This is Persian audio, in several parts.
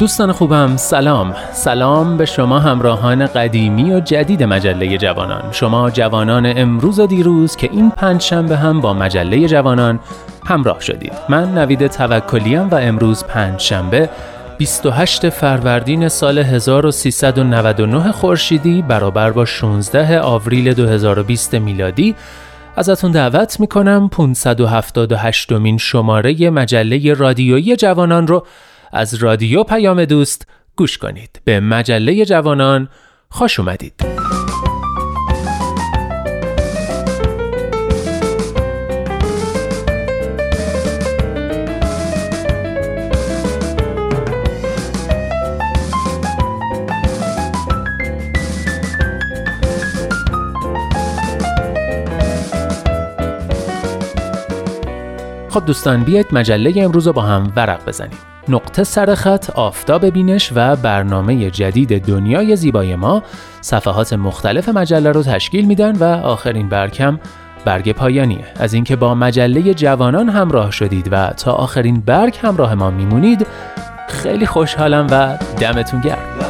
دوستان خوبم سلام. سلام به شما همراهان قدیمی و جدید مجله جوانان. شما جوانان امروز و دیروز که این پنج شنبه هم با مجله جوانان همراه شدید. من نوید توکلیم و امروز پنج شنبه 28 فروردین سال 1399 خورشیدی برابر با 16 آوریل 2020 میلادی. ازتون دعوت می‌کنم 578 مین شماره مجله رادیویی جوانان رو از رادیو پیام دوست گوش کنید. به مجله جوانان خوش اومدید. خب دوستان بیاید مجله امروز رو با هم ورق بزنیم. نقطه سرخط آفتاب بینش و برنامه جدید دنیای زیبای ما. صفحات مختلف مجله رو تشکیل میدن و آخرین برکم برگ پایانیه. از اینکه با مجله جوانان همراه شدید و تا آخرین برگ همراه ما میمونید خیلی خوشحالم و دمتون گرم.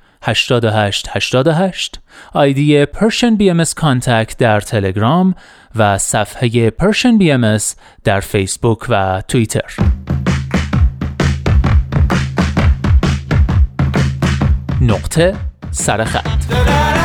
88 88 آیدی Persian BMS Contact در تلگرام و صفحه Persian BMS در فیسبوک و توییتر. نقطه سرخط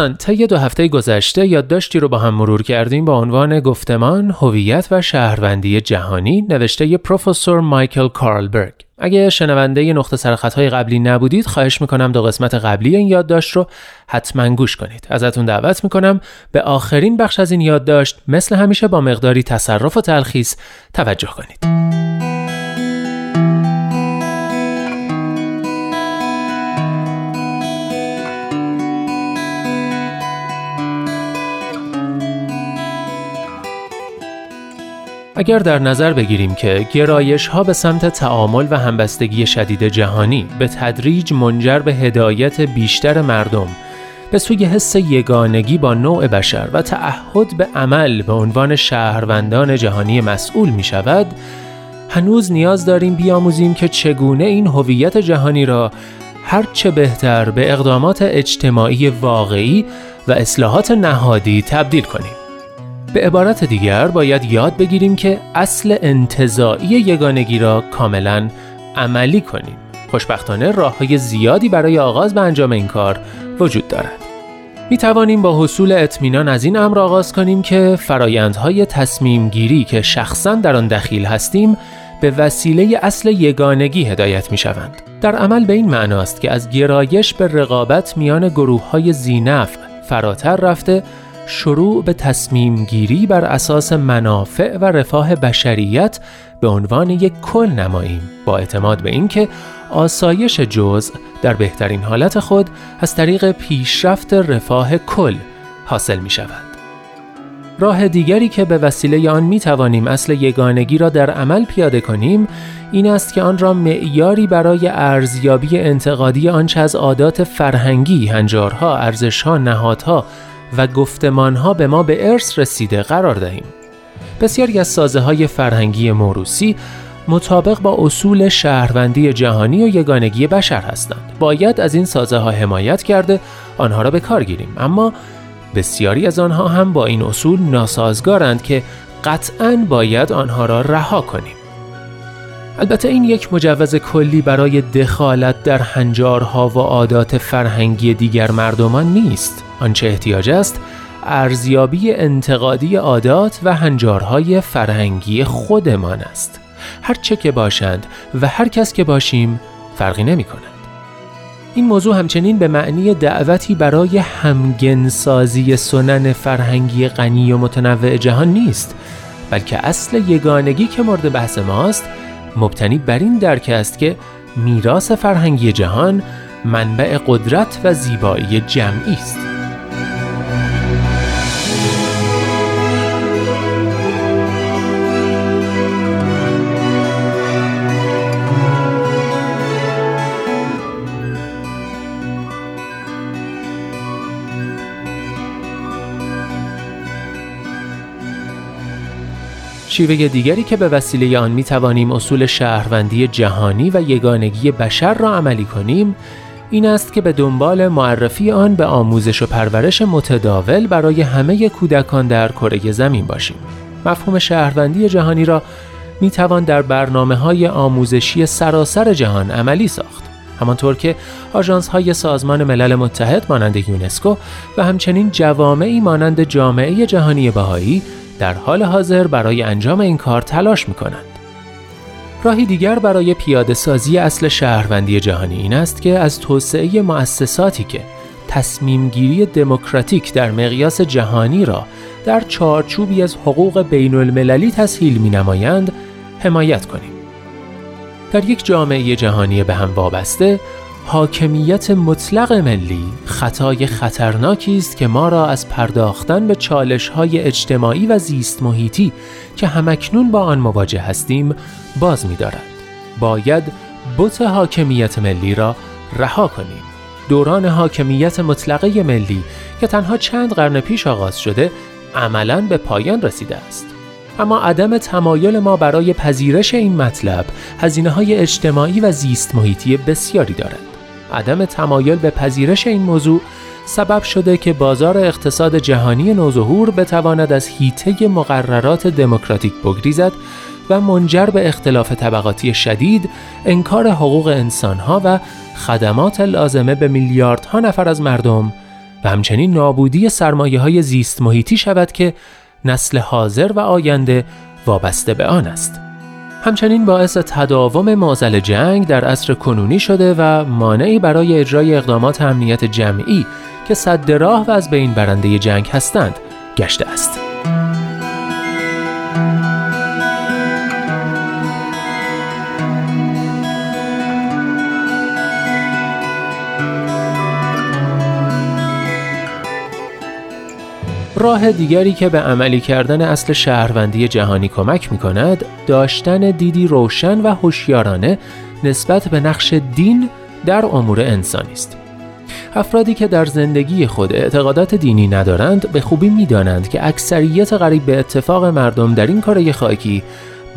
دوستان طی دو هفته گذشته یادداشتی رو با هم مرور کردیم با عنوان گفتمان هویت و شهروندی جهانی نوشته پروفسور مایکل کارلبرگ. اگه شنونده نقطه سرخطهای قبلی نبودید خواهش می‌کنم دو قسمت قبلی این یادداشت رو حتما گوش کنید. ازتون دعوت می‌کنم به آخرین بخش از این یادداشت مثل همیشه با مقداری تصرف و تلخیص توجه کنید. اگر در نظر بگیریم که گرایش ها به سمت تعامل و همبستگی شدید جهانی به تدریج منجر به هدایت بیشتر مردم به سوی حس یگانگی با نوع بشر و تعهد به عمل به عنوان شهروندان جهانی مسئول می شود، هنوز نیاز داریم بیاموزیم که چگونه این هویت جهانی را هرچه بهتر به اقدامات اجتماعی واقعی و اصلاحات نهادی تبدیل کنیم. به عبارت دیگر باید یاد بگیریم که اصل انتظاعی یگانگی را کاملا عملی کنیم. خوشبختانه راه های زیادی برای آغاز به انجام این کار وجود دارد. می توانیم با حصول اطمینان از این امر آغاز کنیم که فرایندهای تصمیم گیری که شخصا در آن دخیل هستیم به وسیله اصل یگانگی هدایت می شوند. در عمل به این معناست که از گرایش به رقابت میان گروه های زینف فراتر رفته شروع به تصمیم گیری بر اساس منافع و رفاه بشریت به عنوان یک کل نماییم با اعتماد به اینکه آسایش جزء در بهترین حالت خود از طریق پیشرفت رفاه کل حاصل می شود. راه دیگری که به وسیله آن می توانیم اصل یگانگی را در عمل پیاده کنیم این است که آن را معیاری برای ارزیابی انتقادی آنچه از عادات فرهنگی، هنجارها، ارزشها، نهادها و گفتمانها به ما به ارث رسیده قرار دهیم. بسیاری از سازه های فرهنگی موروسی مطابق با اصول شهروندی جهانی و یگانگی بشر هستند. باید از این سازه ها حمایت کرده آنها را به کار گیریم اما بسیاری از آنها هم با این اصول ناسازگارند که قطعا باید آنها را رها کنیم. البته این یک مجوز کلی برای دخالت در هنجارها و عادات فرهنگی دیگر مردمان نیست. آنچه احتیاج است ارزیابی انتقادی عادات و هنجارهای فرهنگی خودمان است. هر چه که باشند و هر کس که باشیم فرقی نمی کند. این موضوع همچنین به معنی دعوتی برای همگنسازی سنن فرهنگی غنی و متنوع جهان نیست بلکه اصل یگانگی که مورد بحث ماست مبتنی بر این درک است که میراث فرهنگی جهان منبع قدرت و زیبایی جمعی است. شیوه دیگری که به وسیله آن می توانیم اصول شهروندی جهانی و یگانگی بشر را عملی کنیم این است که به دنبال معرفی آن به آموزش و پرورش متداول برای همه کودکان در کره زمین باشیم. مفهوم شهروندی جهانی را می توان در برنامه های آموزشی سراسر جهان عملی ساخت. همانطور که آژانس های سازمان ملل متحد مانند یونسکو و همچنین جوامعی مانند جامعه جهانی بهایی در حال حاضر برای انجام این کار تلاش می کنند. راهی دیگر برای پیاده سازی اصل شهروندی جهانی این است که از توسعه مؤسساتی که تصمیم گیری دموکراتیک در مقیاس جهانی را در چارچوبی از حقوق بین المللی تسهیل می نمایند حمایت کنیم. در یک جامعه جهانی به هم وابسته حاکمیت مطلق ملی خطای خطرناکی است که ما را از پرداختن به چالش های اجتماعی و زیست محیطی که همکنون با آن مواجه هستیم باز می دارد. باید بت حاکمیت ملی را رها کنیم. دوران حاکمیت مطلقه ملی که تنها چند قرن پیش آغاز شده عملا به پایان رسیده است. اما عدم تمایل ما برای پذیرش این مطلب هزینه های اجتماعی و زیست محیطی بسیاری دارد. عدم تمایل به پذیرش این موضوع سبب شده که بازار اقتصاد جهانی نوظهور بتواند از هیته مقررات دموکراتیک بگریزد و منجر به اختلاف طبقاتی شدید، انکار حقوق انسانها و خدمات لازمه به میلیاردها نفر از مردم و همچنین نابودی سرمایه های زیست محیطی شود که نسل حاضر و آینده وابسته به آن است. همچنین باعث تداوم معضل جنگ در عصر کنونی شده و مانعی برای اجرای اقدامات امنیت جمعی که صد راه و از بین برنده جنگ هستند گشته است. راه دیگری که به عملی کردن اصل شهروندی جهانی کمک می کند داشتن دیدی روشن و هوشیارانه نسبت به نقش دین در امور انسانی است. افرادی که در زندگی خود اعتقادات دینی ندارند به خوبی می‌دانند که اکثریت قریب به اتفاق مردم در این کاره خاکی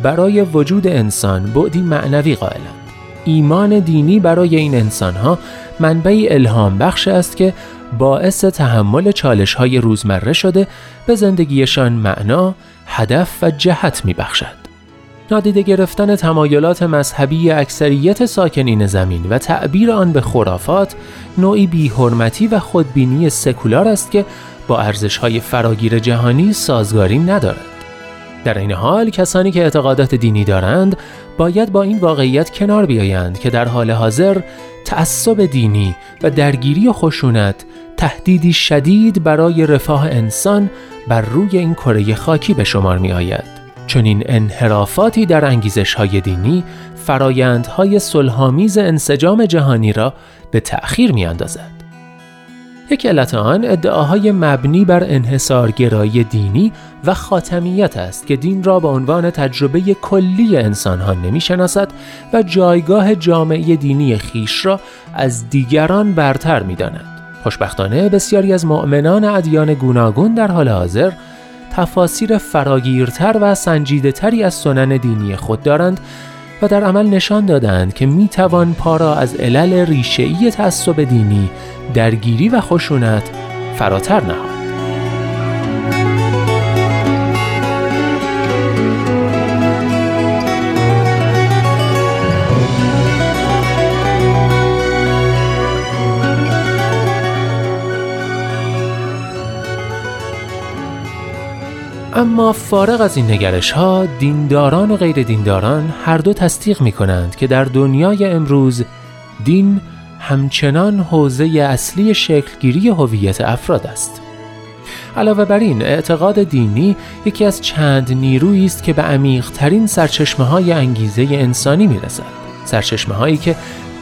برای وجود انسان بعدی معنوی قائلند. ایمان دینی برای این انسانها منبعی الهام بخش است که باعث تحمل چالش های روزمره شده به زندگیشان معنا، هدف و جهت می بخشد. نادیده گرفتن تمایلات مذهبی اکثریت ساکنین زمین و تعبیر آن به خرافات نوعی بیحرمتی و خودبینی سکولار است که با ارزش های فراگیر جهانی سازگاری ندارد. در این حال کسانی که اعتقادات دینی دارند باید با این واقعیت کنار بیایند که در حال حاضر تعصب دینی و درگیری و خشونت تهدیدی شدید برای رفاه انسان بر روی این کره خاکی به شمار می آید. چون این انحرافاتی در انگیزش های دینی فرایندهای صلحآمیز انسجام جهانی را به تأخیر می اندازد. یک علت آن ادعاهای مبنی بر انحصارگرایی دینی و خاتمیت است که دین را به عنوان تجربه کلی انسانها نمی‌شناسد و جایگاه جامعه دینی خیش را از دیگران برتر می‌داند. خوشبختانه بسیاری از مؤمنان ادیان گوناگون در حال حاضر تفاسیر فراگیرتر و سنجیده تری از سنن دینی خود دارند و در عمل نشان دادند که می توان پا را از علل ریشه‌ای تعصب دینی، درگیری و خشونت فراتر نهاد. اما فارغ از این نگرش ها دینداران و غیر دینداران هر دو تصدیق می کنند که در دنیای امروز دین همچنان حوزه اصلی شکلگیری هویت افراد است. علاوه بر این اعتقاد دینی یکی از چند نیرویی است که به عمیقترین سرچشمه های انگیزه انسانی می رسد. سرچشمه هایی که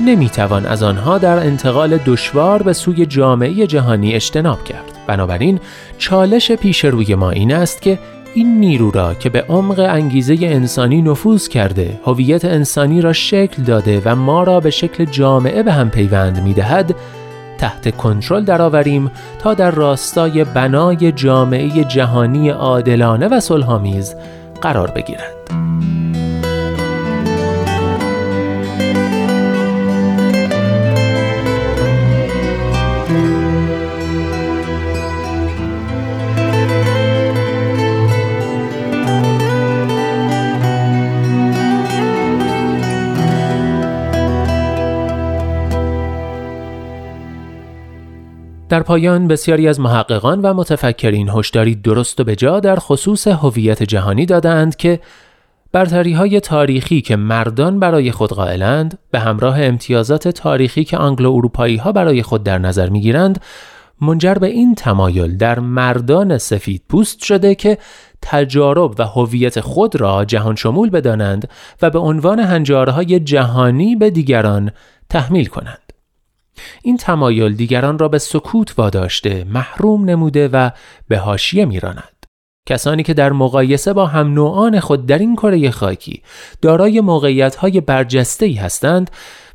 نمی توان از آنها در انتقال دشوار به سوی جامعه جهانی اجتناب کرد. بنابراین چالش پیش روی ما این است که این نیرو را که به عمق انگیزه انسانی نفوذ کرده، هویت انسانی را شکل داده و ما را به شکل جامعه به هم پیوند می دهد، تحت کنترل درآوریم تا در راستای بنای جامعه جهانی عادلانه و صلحآمیز قرار بگیرد. در پایان بسیاری از محققان و متفکرین هشداری درست و بجا در خصوص هویت جهانی دادند که برتری های تاریخی که مردان برای خود قائلند به همراه امتیازات تاریخی که آنگلو اروپایی ها برای خود در نظر می گیرند منجر به این تمایل در مردان سفید پوست شده که تجارب و هویت خود را جهان شمول بدانند و به عنوان هنجارهای جهانی به دیگران تحمیل کنند. این تمایل دیگران را به سکوت واداشته محروم نموده و به حاشیه میراند. کسانی که در مقایسه با هم نوعان خود در این کره خاکی دارای موقعیت های برجسته ای هستند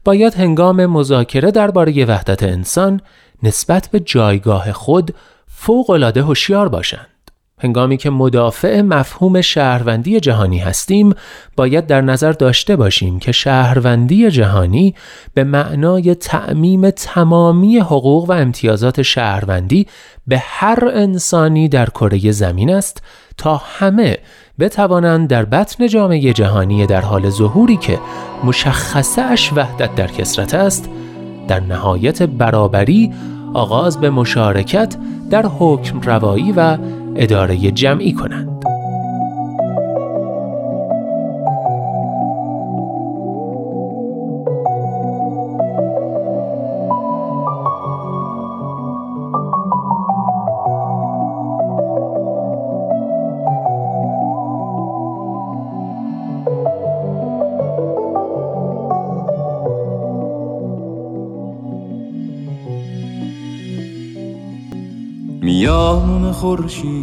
باید هنگام مذاکره درباره وحدت انسان نسبت به جایگاه خود فوق العاده هوشیار باشند. هنگامی که مدافع مفهوم شهروندی جهانی هستیم باید در نظر داشته باشیم که شهروندی جهانی به معنای تعمیم تمامی حقوق و امتیازات شهروندی به هر انسانی در کره زمین است تا همه بتوانند در بطن جامعه جهانی در حال ظهوری که مشخصه اش وحدت در کسرت است در نهایت برابری آغاز به مشارکت در حکم روایی و اداره جمعی کنند. خورشید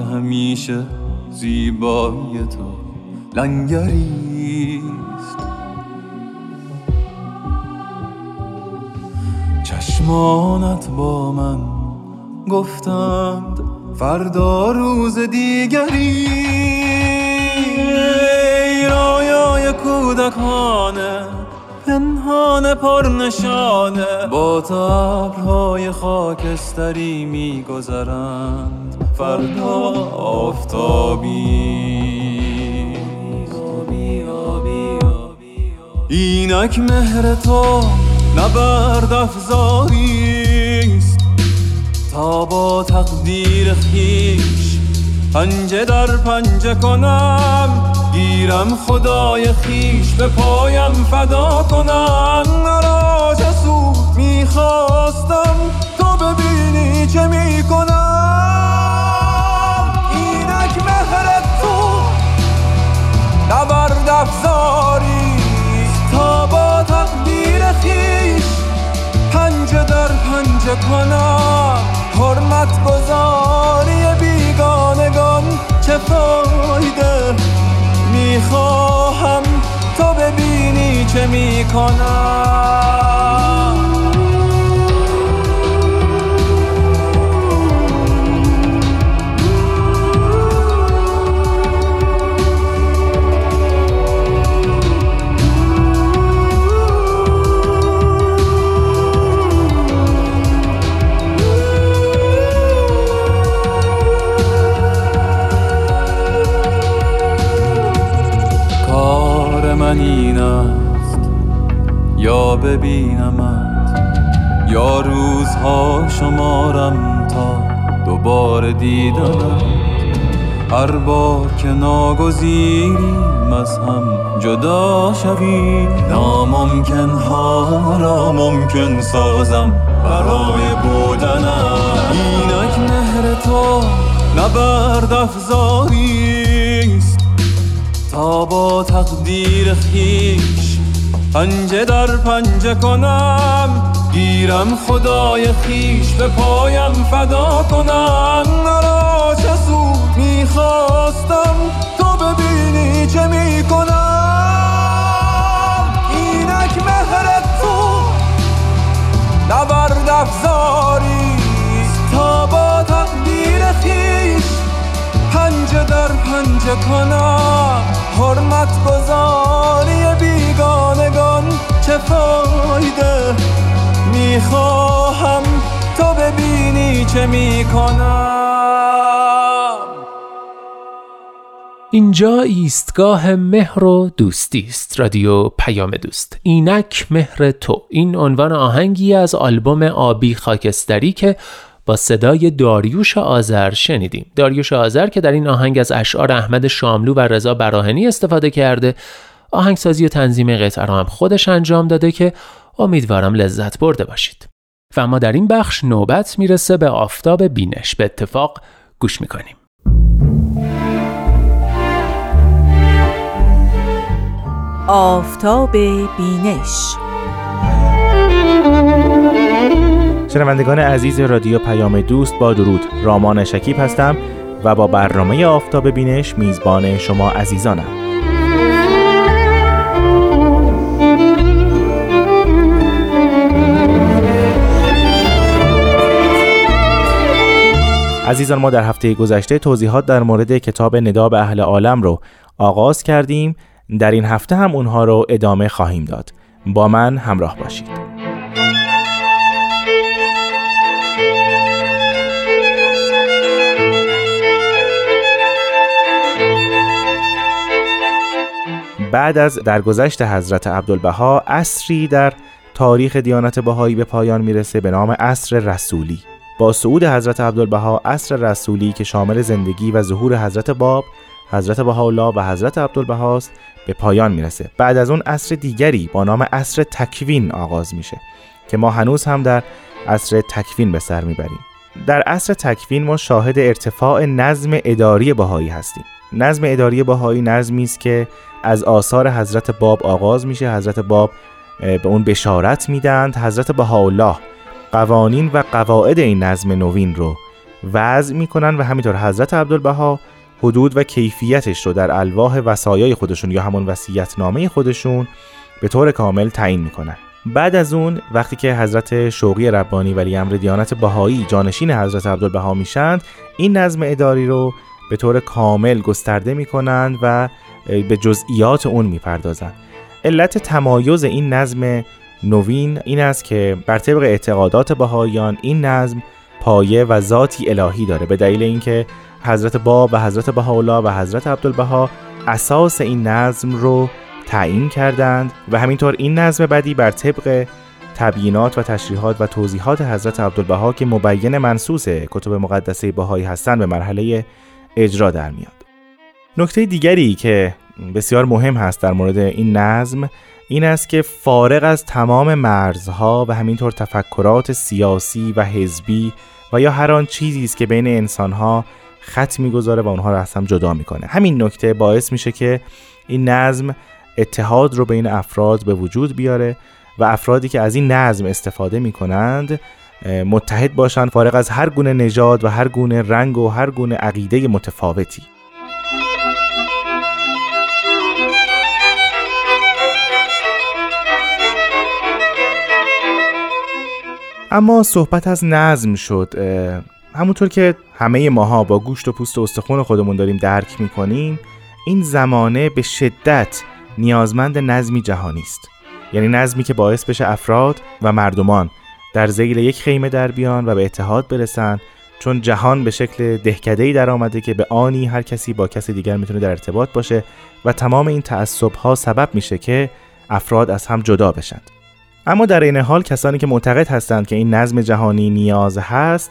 همیشه زیبایی تو. لنگریست چشمانت با من گفتند فردا روز دیگری. رایای کودکانه پنهان پرنشانه با تبرهای خاکستری میگذرند. فردا آفتابی. اینک مهر تو نبرد افزاریست تا با تقدیر خیش پنجه در پنجه کنم. گیرم خدای خیش به پایم فدا کنم. را چه سود می‌خواستم. تو ببینی چه می‌کنم. نبرد افزاری. تا با تقدیر خیش پنجه در پنجه کنم حرمت گذاری بیگانگان چه فایده می‌خواهم؟ تو ببینی چه می‌کنم. است یا ببینمت. یا روزها شمارم تا دوباره دیدنت. هر بار که ناگزیریم از هم جدا شویم. ناممکن ها را ممکن سازم برای بودنم. اینک مهر تو نبرد افزاریست تا با تقدیر خیش پنجه در پنجه کنم. گیرم خدای خیش به پایم فدا کنم. مرا چه سود می‌خواستم تو ببینی چه می‌کنم؟ اینک مهر تو نبرد افزاریست تا با تقدیر خیش پنجه در پنجه کنم. حرمت گذاری بیگانگان چه فایده می‌خواهم تو ببینی چه می‌کنم؟ اینجا ایستگاه مهر و دوستی است. رادیو پیام دوست. اینک مهر تو. این عنوان آهنگی از آلبوم آبی خاکستری که با صدای داریوش آذر شنیدیم. داریوش آذر که در این آهنگ از اشعار احمد شاملو و رضا براهنی استفاده کرده آهنگسازی و تنظیم قطعه را هم خودش انجام داده که امیدوارم لذت برده باشید. و ما در این بخش نوبت می‌رسه به آفتاب بینش. به اتفاق گوش می‌کنیم. آفتاب بینش شنوندگان عزیز رادیو پیام دوست با درود. رامان شکیب هستم و با برنامه آفتاب بینش میزبان شما عزیزانم. عزیزان ما در هفته گذشته توضیحات در مورد کتاب نداب اهل عالم رو آغاز کردیم. در این هفته هم اونها رو ادامه خواهیم داد. با من همراه باشید. بعد از درگذشت حضرت عبدالبها اصری در تاریخ دیانت بهایی به پایان می‌رسه به نام اصر رسولی. با صعود حضرت عبدالبها اصر رسولی که شامل زندگی و ظهور حضرت باب حضرت بهاءالله و حضرت عبدالبهاست به پایان می‌رسه. بعد از اون اصر دیگری با نام اصر تکوین آغاز میشه که ما هنوز هم در اصر تکوین به سر می‌بریم. در اصر تکوین ما شاهد ارتفاع نظم اداری بهایی هستیم. نظم اداری بهایی نظمی است که از آثار حضرت باب آغاز میشه. حضرت باب به اون بشارت میدند. حضرت بهاءالله قوانین و قواعد این نظم نوین رو وضع می‌کنن و همینطور حضرت عبدالبها حدود و کیفیتش رو در الواح وصایای خودشون یا همون وصیت‌نامه خودشون به طور کامل تعیین می‌کنن. بعد از اون وقتی که حضرت شوقی ربانی ولی امر دیانت بهایی جانشین حضرت عبدالبها میشند این نظم اداری رو به طور کامل گسترده می‌کنند و به جزئیات اون می‌پردازند. علت تمایز این نظم نوین این است که بر طبق اعتقادات بهاییان این نظم پایه و ذاتی الهی داره. به دلیل اینکه حضرت باب و حضرت بهاءالله و حضرت عبدالبها اساس این نظم رو تعیین کردند و همینطور این نظم بدی بر طبق تبیینات و تشریحات و توضیحات حضرت عبدالبها که مبین منصوص کتب مقدسه بهایی هستند به مرحله اجرا در میاد. نکته دیگری که بسیار مهم هست در مورد این نظم این است که فارغ از تمام مرزها و همینطور تفکرات سیاسی و حزبی و یا هر آن چیزی است که بین انسانها خط می‌گذاره و اونها رو از هم جدا می‌کنه. همین نکته باعث میشه که این نظم اتحاد رو بین افراد به وجود بیاره و افرادی که از این نظم استفاده می‌کنند متحد باشند فارغ از هر گونه نژاد و هر گونه رنگ و هر گونه عقیده متفاوتی. اما صحبت از نظم شد. همونطور که همه ماها با گوشت و پوست و استخون خودمون داریم درک می‌کنیم این زمانه به شدت نیازمند نظمی جهانی است. یعنی نظمی که باعث بشه افراد و مردمان در زیل یک خیمه در بیان و به اتحاد برسن چون جهان به شکل دهکده‌ای در آمده که به آنی هر کسی با کسی دیگر می‌تونه در ارتباط باشه و تمام این تعصب ها سبب میشه که افراد از هم جدا بشند اما در این حال کسانی که معتقد هستند که این نظم جهانی نیاز هست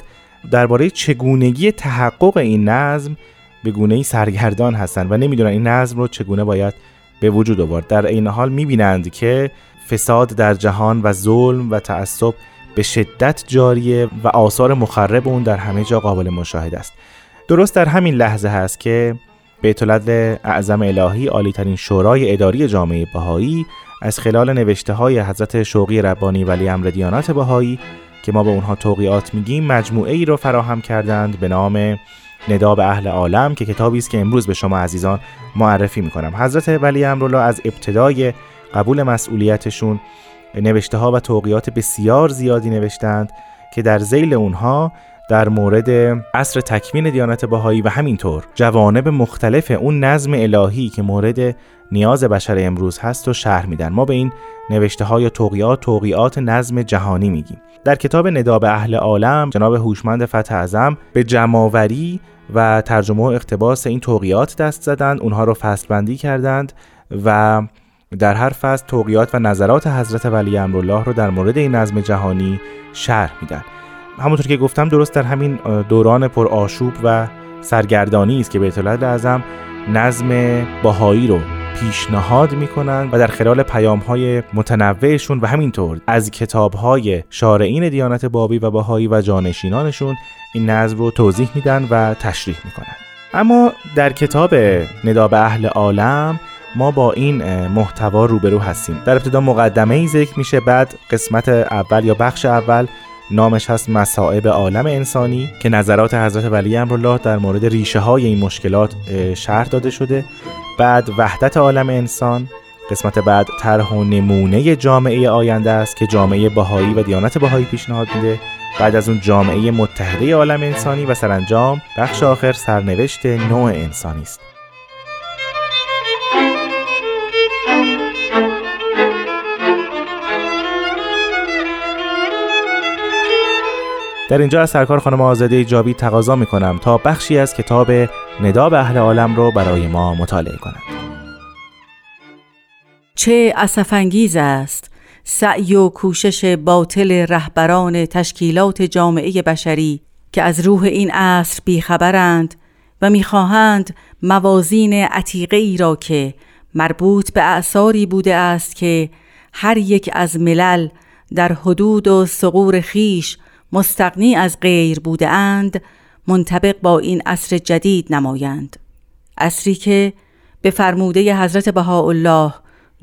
درباره چگونگی تحقق این نظم به گونه سرگردان هستند و نمی‌دونن این نظم رو چگونه باید به وجود آورد. در این حال می‌بینند که فساد در جهان و ظلم و تعصب به شدت جاریه و آثار مخرب اون در همه جا قابل مشاهده است. درست در همین لحظه هست که بیت اعظم الهی عالی ترین شورای اداری جامعه بهایی از خلال نوشته های حضرت شوقی ربانی ولی امر دیانات بهایی که ما به اونها توقیات میگیم مجموعه ای را فراهم کردند به نام ندا به اهل عالم که کتابی است که امروز به شما عزیزان معرفی می‌کنم. حضرت ولی امرالله از ابتدای قبول مسئولیتشون نوشته ها و توقیات بسیار زیادی نوشتند که در زیل اونها در مورد عصر تکمین دیانت باهایی و همینطور جوانب مختلف اون نظم الهی که مورد نیاز بشر امروز هست و شرح میدن. ما به این نوشته های توقیات توقیات نظم جهانی میگیم. در کتاب ندا به اهل عالم جناب هوشمند فتح اعظم به جماوری و ترجمه و اقتباس این توقیات دست زدند. اونها رو فصل بندی کردند و در هر فصل توقیات و نظرات حضرت ولی امرالله رو در مورد این نظم جهانی شرح میدن. همونطور که گفتم درست در همین دوران پر آشوب و سرگردانی است که بیت اعظم نظم باهایی رو پیشنهاد می‌کنن و در خلال پیام های متنوعشون و همینطور از کتاب های شارعین دیانت بابی و باهایی و جانشینانشون این نظم رو توضیح میدن و تشریح می‌کنن. اما در کتاب ندا به اهل عالم ما با این محتوا روبرو هستیم. در ابتدا مقدمه ای ذکر میشه بعد قسمت اول یا بخش اول نامش هست مصائب عالم انسانی که نظرات حضرت ولی امرالله در مورد ریشه های این مشکلات شرح داده شده. بعد وحدت عالم انسان قسمت بعد طرح و نمونه جامعه آینده است که جامعه بهایی و دیانت بهایی پیشنهاد میده. بعد از اون جامعه متحده عالم انسانی و سرانجام بخش آخر سرنوشت نوع انسانی است در اینجا از سرکار خانم آزاده جاوید تقاضا می کنم تا بخشی از کتاب ندا به اهل عالم رو برای ما مطالعه کنند. چه اسفنگیز است سعی و کوشش باطل رهبران تشکیلات جامعه بشری که از روح این عصر بیخبرند و می‌خواهند موازین عتیقه ای را که مربوط به اعثاری بوده است که هر یک از ملل در حدود و سقور خیش مستقنی از غیر بوده اند منطبق با این عصر جدید نمایند. عصری که به فرموده حضرت بهاءالله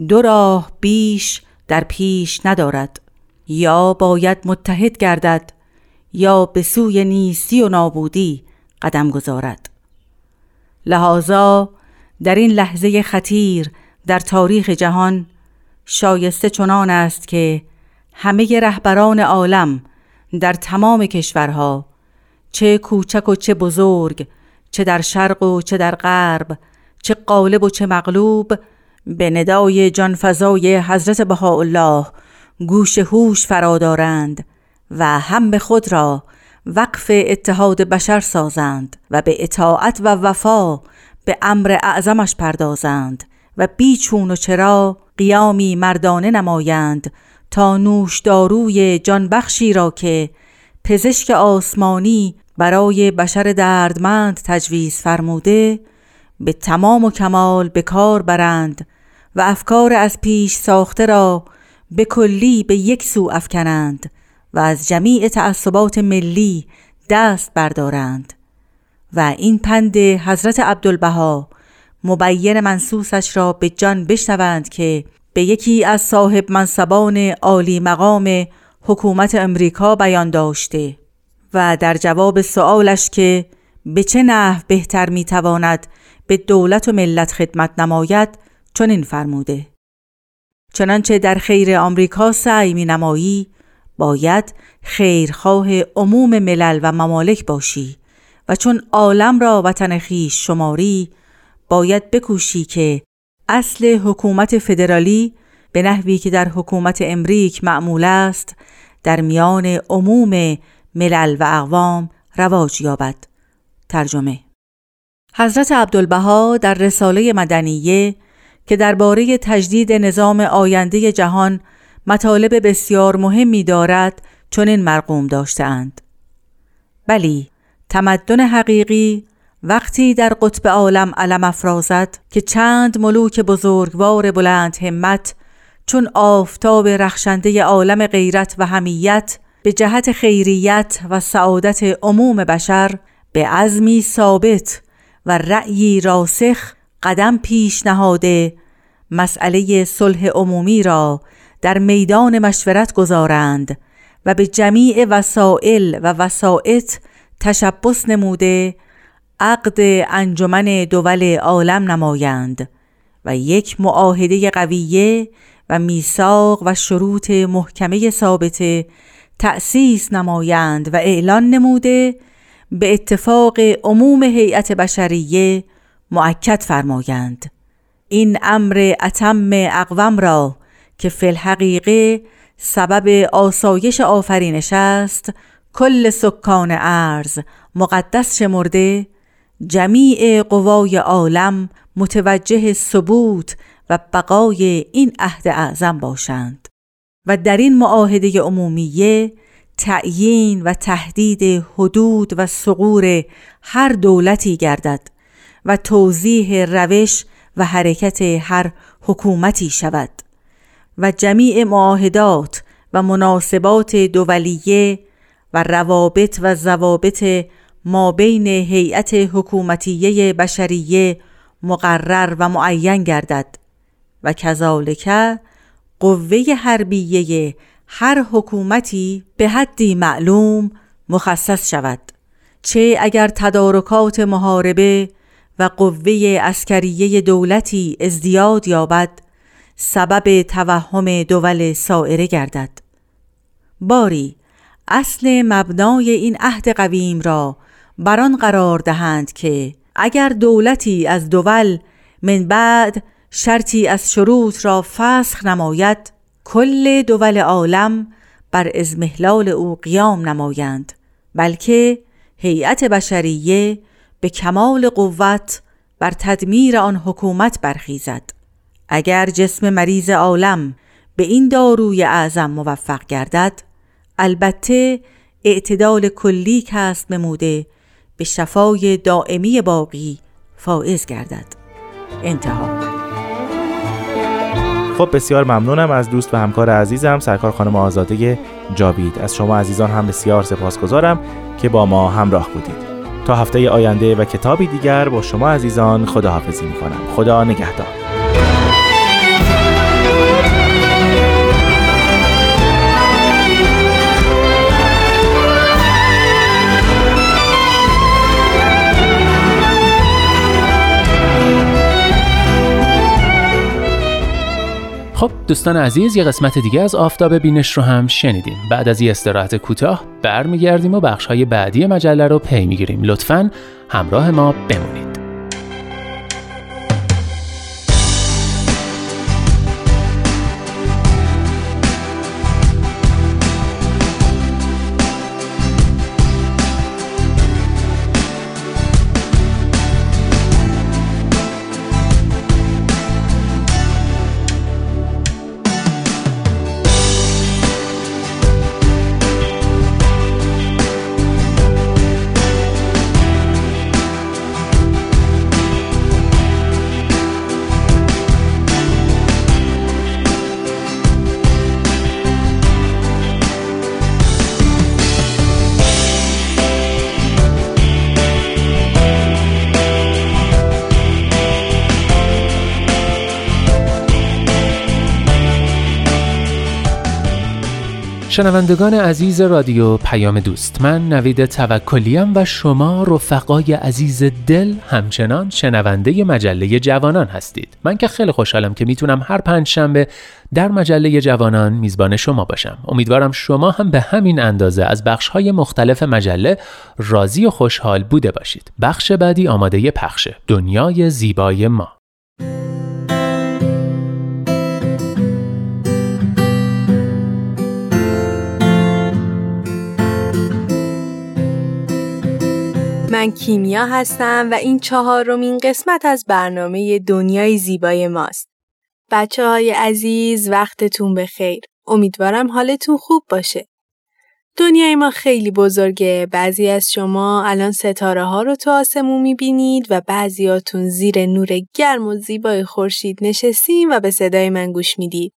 دو راه بیش در پیش ندارد یا باید متحد گردد یا به سوی نیستی و نابودی قدم گذارد. لحاظا در این لحظه خطیر در تاریخ جهان شایسته چنان است که همه رهبران عالم در تمام کشورها چه کوچک و چه بزرگ چه در شرق و چه در غرب چه قالب و چه مغلوب به ندای جانفزای حضرت بهاءالله گوش هوش فرادارند و هم به خود را وقف اتحاد بشر سازند و به اطاعت و وفا به امر اعظمش پردازند و بیچون و چرا قیامی مردانه نمایند تا نوشداروی جانبخشی را که پزشک آسمانی برای بشر دردمند تجویز فرموده به تمام و کمال به کار برند و افکار از پیش ساخته را به کلی به یک سو افکنند و از جمیع تعصبات ملی دست بردارند. و این پند حضرت عبدالبها مبین منسوسش را به جان بشنوند که به یکی از صاحب منصبان عالی مقام حکومت امریکا بیان داشته و در جواب سوالش که به چه نحو بهتر می‌تواند به دولت و ملت خدمت نماید چنین فرموده. چنانچه در خیر آمریکا سعی می نمایی باید خیرخواه عموم ملل و ممالک باشی و چون عالم را وطن خیش شماری باید بکوشی که اصل حکومت فدرالی به نحوی که در حکومت امریک معمول است در میان عموم ملل و اقوام رواج یابد. ترجمه حضرت عبدالبها در رساله مدنیه که درباره تجدید نظام آینده جهان مطالب بسیار مهمی دارد چنین مرقوم داشتهاند. بلی تمدن حقیقی وقتی در قطب عالم علم افرازد که چند ملوک بزرگوار بلند همت چون آفتاب رخشنده عالم غیرت و همیت به جهت خیریت و سعادت عموم بشر به عزمی ثابت و رأیی راسخ قدم پیش نهاده مسئله صلح عمومی را در میدان مشورت گذارند و به جمیع وسائل و وسائط تشبس نموده عقد انجمن دول عالم نمایند و یک معاهده قویه و میثاق و شروط محکمه ثابته تأسیس نمایند و اعلان نموده به اتفاق عموم هیئت بشریه معکد فرمایند. این امر اتم اقوم را که فی الحقیقه سبب آسایش آفرینش است کل سکان ارز مقدس شمرده جمیع قوای عالم متوجه ثبوت و بقای این عهد اعظم باشند. و در این معاهده عمومیه تعیین و تهدید حدود و سقور هر دولتی گردد. و توضیح روش و حرکت هر حکومتی شود و جمیع معاهدات و مناسبات دولیه و روابط و ضوابط ما بین هیئت حکومتیه بشریه مقرر و معین گردد و کذالک قوه حربیه هر حکومتی به حدی معلوم مخصص شود چه اگر تدارکات محاربه و قوه اسکریه دولتی ازدیاد یابد سبب توهم دول سائره گردد. باری اصل مبنای این عهد قویم را بران قرار دهند که اگر دولتی از دول من بعد شرطی از شروط را فسخ نماید کل دول عالم بر ازمهلال او قیام نمایند بلکه هیئت بشریه به کمال قوت بر تدمیر آن حکومت برخیزد. اگر جسم مریض عالم به این داروی اعظم موفق گردد البته اعتدال کلی کسب نموده به شفای دائمی باقی فائز گردد. انتها. خب بسیار ممنونم از دوست و همکار عزیزم سرکار خانم آزاده جاوید. از شما عزیزان هم بسیار سپاسگزارم که با ما همراه بودید. تا هفته آینده و کتابی دیگر با شما عزیزان خداحافظی می‌کنم. خدا نگهدار. دوستان عزیز یه قسمت دیگه از آفتاب بینش رو هم شنیدیم بعد از یه استراحت کوتاه برمیگردیم و بخش های بعدی مجله رو پی می‌گیریم. لطفا همراه ما بمونید. شنوندگان عزیز رادیو پیام دوست من نوید توکلیم و شما رفقای عزیز دل همچنان شنونده مجله جوانان هستید. من که خیلی خوشحالم که می‌تونم هر پنج شنبه در مجله جوانان میزبان شما باشم. امیدوارم شما هم به همین اندازه از بخش های مختلف مجله راضی و خوشحال بوده باشید. بخش بعدی آماده پخشه. دنیای زیبای ما. من کیمیا هستم و این چهارمین قسمت از برنامه دنیای زیبای ماست. بچه های عزیز وقتتون بخیر. امیدوارم حالتون خوب باشه. دنیای ما خیلی بزرگه. بعضی از شما الان ستاره ها رو تو آسمون می‌بینید و بعضیاتون زیر نور گرم و زیبای خورشید نشستیم و به صدای من گوش می‌دید.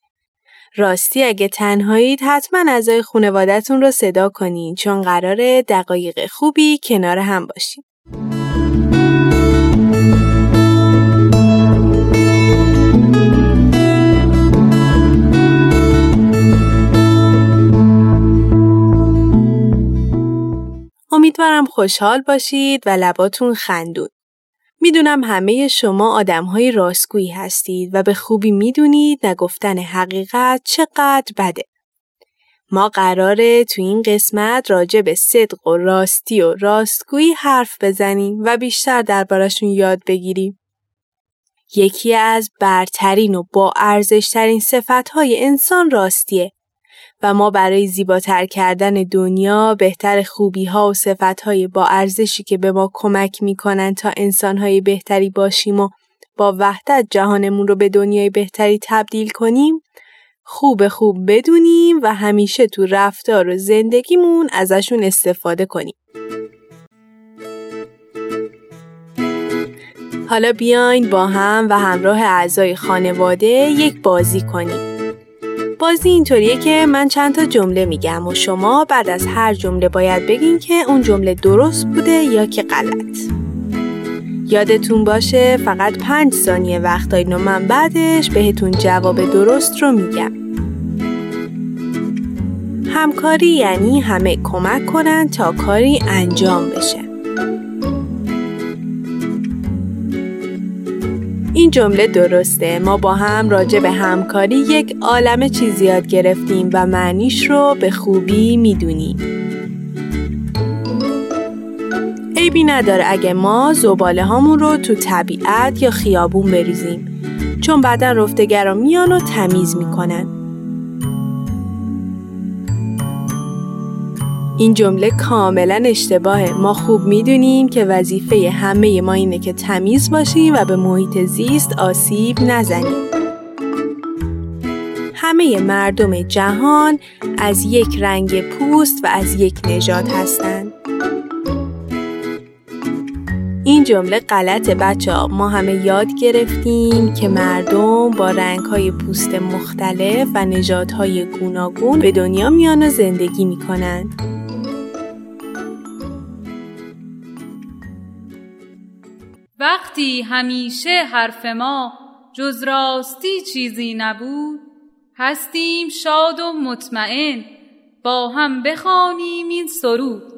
راستی اگه تنهایید حتما اعضای خانوادتون رو صدا کنین چون قراره دقایق خوبی کنار هم باشیم. امیدوارم خوشحال باشید و لباتون خندون. می‌دونم همه شما آدم های راستگویی هستید و به خوبی می‌دونید نگفتن حقیقت چقدر بده. ما قراره تو این قسمت راجع به صدق و راستی و راستگویی حرف بزنیم و بیشتر دربارشون یاد بگیریم. یکی از برترین و با ارزشترین صفتهای انسان راستیه و ما برای زیباتر کردن دنیا بهتر خوبی ها و صفت های با ارزشی که به ما کمک می‌کنن تا انسان های بهتری باشیم و با وحدت جهانمون رو به دنیای بهتری تبدیل کنیم خوب خوب بدونیم و همیشه تو رفتار و زندگیمون ازشون استفاده کنیم. حالا بیاین با هم و همراه اعضای خانواده یک بازی کنیم. بازی اینطوریه که من چند تا جمله میگم و شما بعد از هر جمله باید بگین که اون جمله درست بوده یا که غلط. یادتون باشه فقط پنج ثانیه وقت دارین و من بعدش بهتون جواب درست رو میگم. همکاری یعنی همه کمک کنن تا کاری انجام بشه. این جمله درسته. ما با هم راجع به همکاری یک عالم چیز یاد گرفتیم و معنیش رو به خوبی می‌دونیم. عیبی نداره اگه ما زباله هامون رو تو طبیعت یا خیابون بریزیم. چون بعدا رفتگرا میان و تمیز می‌کنن. این جمله کاملا اشتباهه ما خوب می‌دونیم که وظیفه همه ما اینه که تمیز باشیم و به محیط زیست آسیب نزنیم همه مردم جهان از یک رنگ پوست و از یک نژاد هستند این جمله غلط بچه ها. ما همه یاد گرفتیم که مردم با رنگ های پوست مختلف و نژادهای گوناگون به دنیا میان و زندگی می‌کنند. وقتی همیشه حرف ما جز راستی چیزی نبود. هستیم شاد و مطمئن با هم بخوانیم این سرود.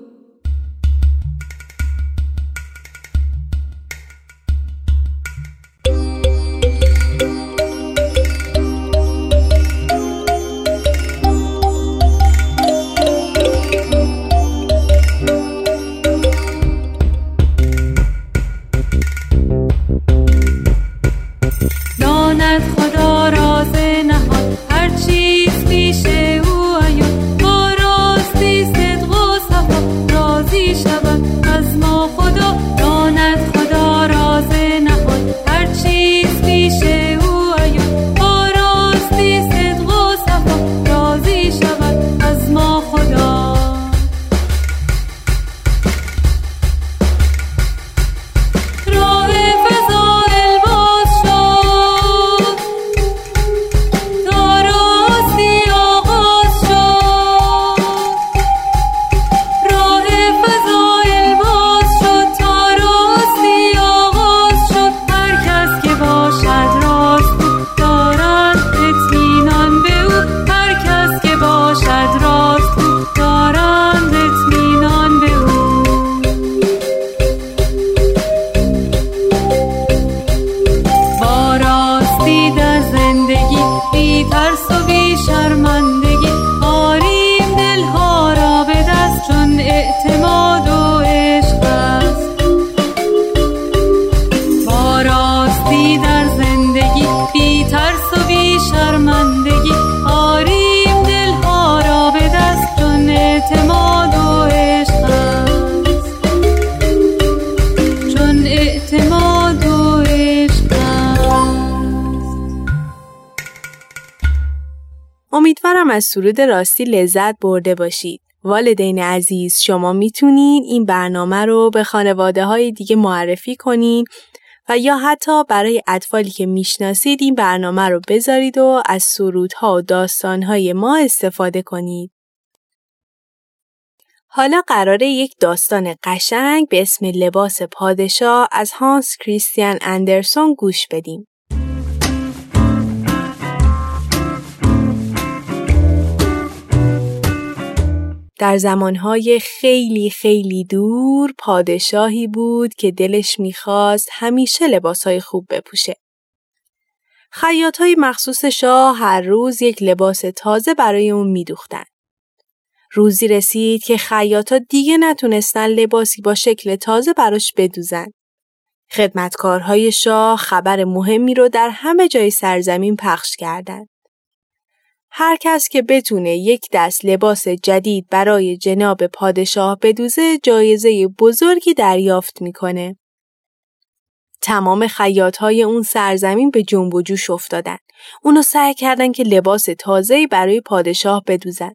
امیدوارم از سرود راستی لذت برده باشید. والدین عزیز شما می‌تونین این برنامه رو به خانواده های دیگه معرفی کنین و یا حتی برای اطفالی که می‌شناسید این برنامه رو بذارید و از سرودها و داستانهای ما استفاده کنید. حالا قراره یک داستان قشنگ به اسم لباس پادشاه از هانس کریستیان اندرسون گوش بدیم. در زمانهای خیلی خیلی دور پادشاهی بود که دلش می‌خواست همیشه لباسهای خوب بپوشه. خیاط های مخصوص شاه هر روز یک لباس تازه برای اون میدوختن. روزی رسید که خیاطا دیگه نتونستن لباسی با شکل تازه براش بدوزن. خدمتکارهای شاه خبر مهمی رو در همه جای سرزمین پخش کردند. هر کس که بتونه یک دست لباس جدید برای جناب پادشاه بدوزه جایزه بزرگی دریافت می‌کنه. تمام خیاط های اون سرزمین به جنب و جوش افتادن. اونو سعی کردن که لباس تازه‌ای برای پادشاه بدوزن.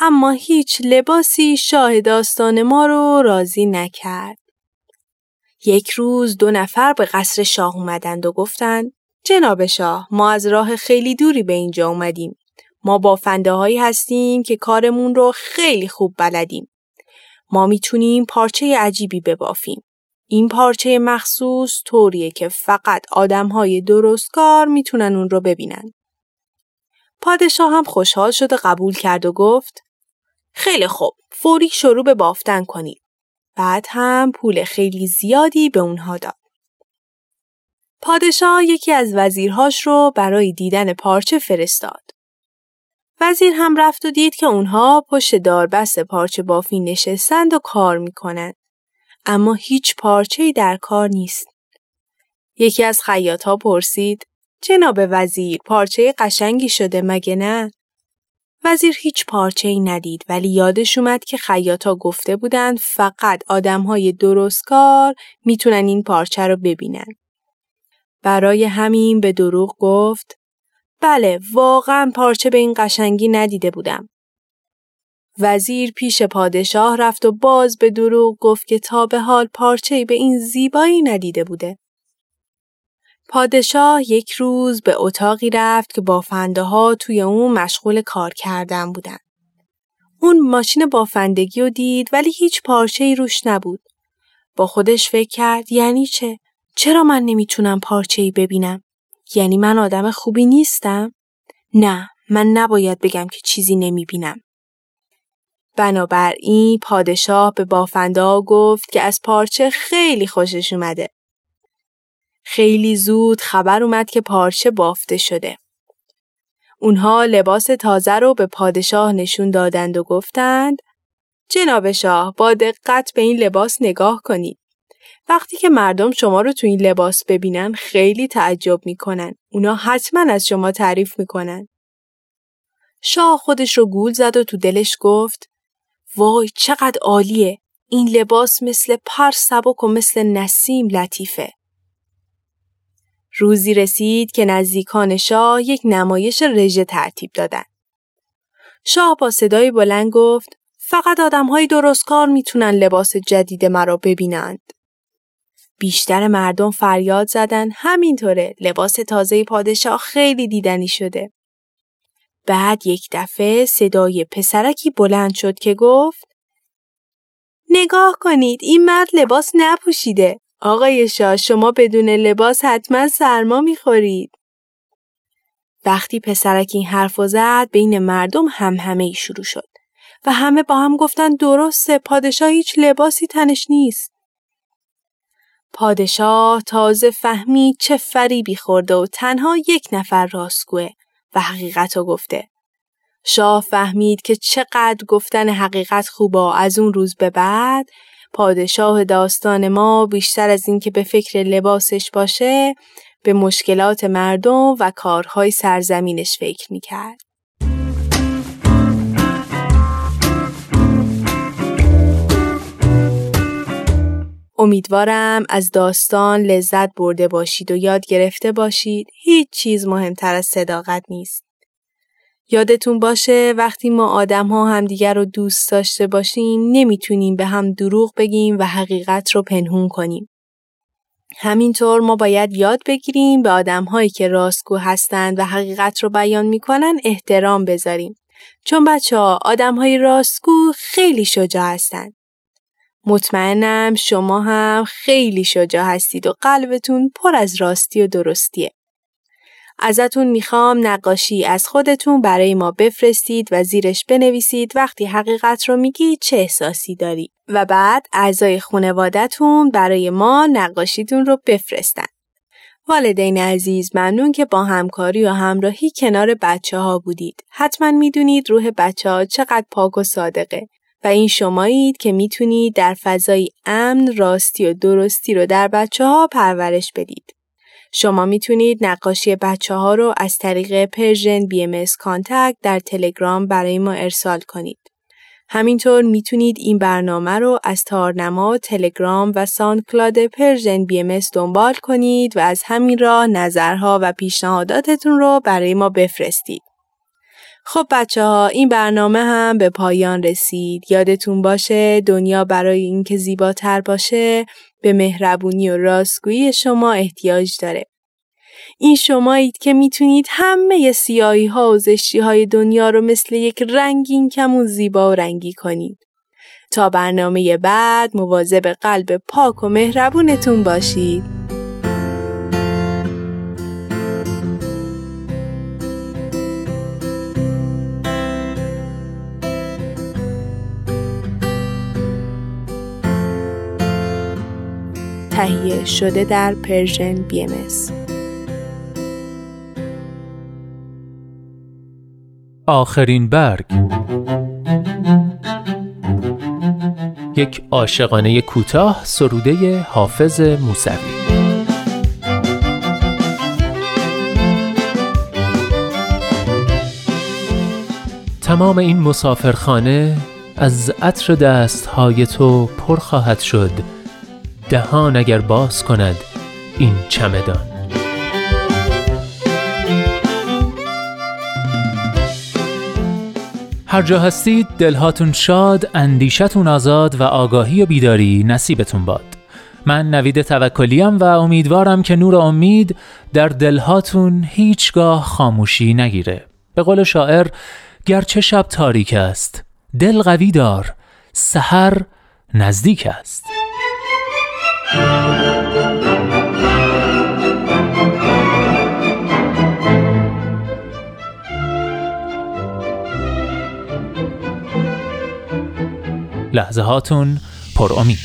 اما هیچ لباسی شاه داستان ما رو راضی نکرد. یک روز دو نفر به قصر شاه اومدند و گفتند جناب شاه ما از راه خیلی دوری به اینجا اومدیم. ما بافنده هایی هستیم که کارمون رو خیلی خوب بلدیم. ما می‌تونیم پارچه عجیبی ببافیم. این پارچه مخصوص طوریه که فقط آدم های درستکار می‌تونن اون رو ببینن. پادشاه هم خوشحال شد و قبول کرد و گفت خیلی خوب فوری شروع به بافتن کنید. بعد هم پول خیلی زیادی به اونها داد. پادشاه یکی از وزیرهاش رو برای دیدن پارچه فرستاد. وزیر هم رفت و دید که اونها پشت داربست پارچه بافی نشستند و کار می‌کنند. اما هیچ پارچه در کار نیست. یکی از ها پرسید جناب وزیر پارچه قشنگی شده مگه نه؟ وزیر هیچ پارچه ای ندید ولی یادش اومد که ها گفته بودند فقط آدم های درستکار می‌تونن این پارچه رو ببینن. برای همین به دروغ گفت بله واقعا پارچه به این قشنگی ندیده بودم. وزیر پیش پادشاه رفت و باز به دروغ گفت که تا به حال پارچه به این زیبایی ندیده بوده. پادشاه یک روز به اتاقی رفت که بافنده ها توی اون مشغول کار کردن بودن. اون ماشین بافندگی رو دید ولی هیچ پارچه ای روش نبود. با خودش فکر کرد یعنی چه؟ چرا من نمی‌تونم پارچه ای ببینم؟ یعنی من آدم خوبی نیستم؟ نه من نباید بگم که چیزی نمی‌بینم. بنابراین پادشاه به بافنده گفت که از پارچه خیلی خوشش اومده. خیلی زود خبر اومد که پارچه بافته شده. اونها لباس تازه رو به پادشاه نشون دادند و گفتند جناب شاه با دقت به این لباس نگاه کنید. وقتی که مردم شما رو تو این لباس ببینن خیلی تعجب می‌کنن. اونا حتما از شما تعریف می‌کنن. شاه خودش رو گول زد و تو دلش گفت وای چقدر عالیه. این لباس مثل پر سبک و مثل نسیم لطیفه. روزی رسید که نزدیکان شاه یک نمایش رژه ترتیب دادند. شاه با صدای بلند گفت فقط آدم های درست کار می‌تونن لباس جدید مرا ببینند. بیشتر مردم فریاد زدن همینطوره لباس تازه پادشاه خیلی دیدنی شده. بعد یک دفعه صدای پسرکی بلند شد که گفت نگاه کنید این مرد لباس نپوشیده. آقای شاه شما بدون لباس حتما سرما می‌خورید. وقتی پسرک این حرف زد بین مردم هم همه ای شروع شد و همه با هم گفتن درسته پادشاه هیچ لباسی تنش نیست. پادشاه تازه فهمید چه فریبی خورده و تنها یک نفر راستگوه و حقیقت رو گفته. شاه فهمید که چقدر گفتن حقیقت خوبا از اون روز به بعد پادشاه داستان ما بیشتر از اینکه به فکر لباسش باشه به مشکلات مردم و کارهای سرزمینش فکر می‌کرد. امیدوارم از داستان لذت برده باشید و یاد گرفته باشید هیچ چیز مهمتر از صداقت نیست. یادتون باشه وقتی ما آدم ها همدیگر رو دوست داشته باشیم نمی‌تونیم به هم دروغ بگیم و حقیقت رو پنهون کنیم. همینطور ما باید یاد بگیریم به آدم هایی که راستگو هستند و حقیقت رو بیان می‌کنن احترام بذاریم. چون بچه ها آدم های راستگو خیلی شجاع هستند. مطمئنم شما هم خیلی شجاع هستید و قلبتون پر از راستی و درستیه. ازتون می‌خوام نقاشی از خودتون برای ما بفرستید و زیرش بنویسید وقتی حقیقت رو میگی چه احساسی داری و بعد اعضای خانوادتون برای ما نقاشیتون رو بفرستن. والدین عزیز ممنون که با همکاری و همراهی کنار بچه ها بودید. حتما می‌دونید روح بچه ها چقدر پاک و صادقه و این شمایید که می‌تونید در فضای امن راستی و درستی رو در بچه ها پرورش بدید. شما می‌تونید نقاشی بچه ها رو از طریق Persian BM Contact در تلگرام برای ما ارسال کنید. همینطور می‌تونید این برنامه رو از تارنما، تلگرام و Cloud Persian BM دنبال کنید و از همین راه نظرها و پیشنهاداتتون رو برای ما بفرستید. خب بچه ها این برنامه هم به پایان رسید. یادتون باشه دنیا برای اینکه زیباتر باشه به مهربونی و راستگویی شما احتیاج داره. این شمایید که می‌تونید همه سیاهی ها و زشتی های دنیا رو مثل یک رنگین کمون زیبا و رنگی کنید. تا برنامه بعد مواظب قلب پاک و مهربونتون باشید. تهیه شده در پرژن بی ام آخرین برگ. یک عاشقانه کوتاه سروده حافظ موسوی. تمام این مسافرخانه از عطر دستهای تو پر خواهد شد. دهان اگر باز کند این چمدان هر جا هستید دلهاتون شاد، اندیشتون آزاد و آگاهی و بیداری نصیبتون باد. من نوید توکلیم و امیدوارم که نور امید در دلهاتون هیچگاه خاموشی نگیره. به قول شاعر گرچه شب تاریک است، دل قوی دار، سحر نزدیک است. لحظه هاتون پر امید.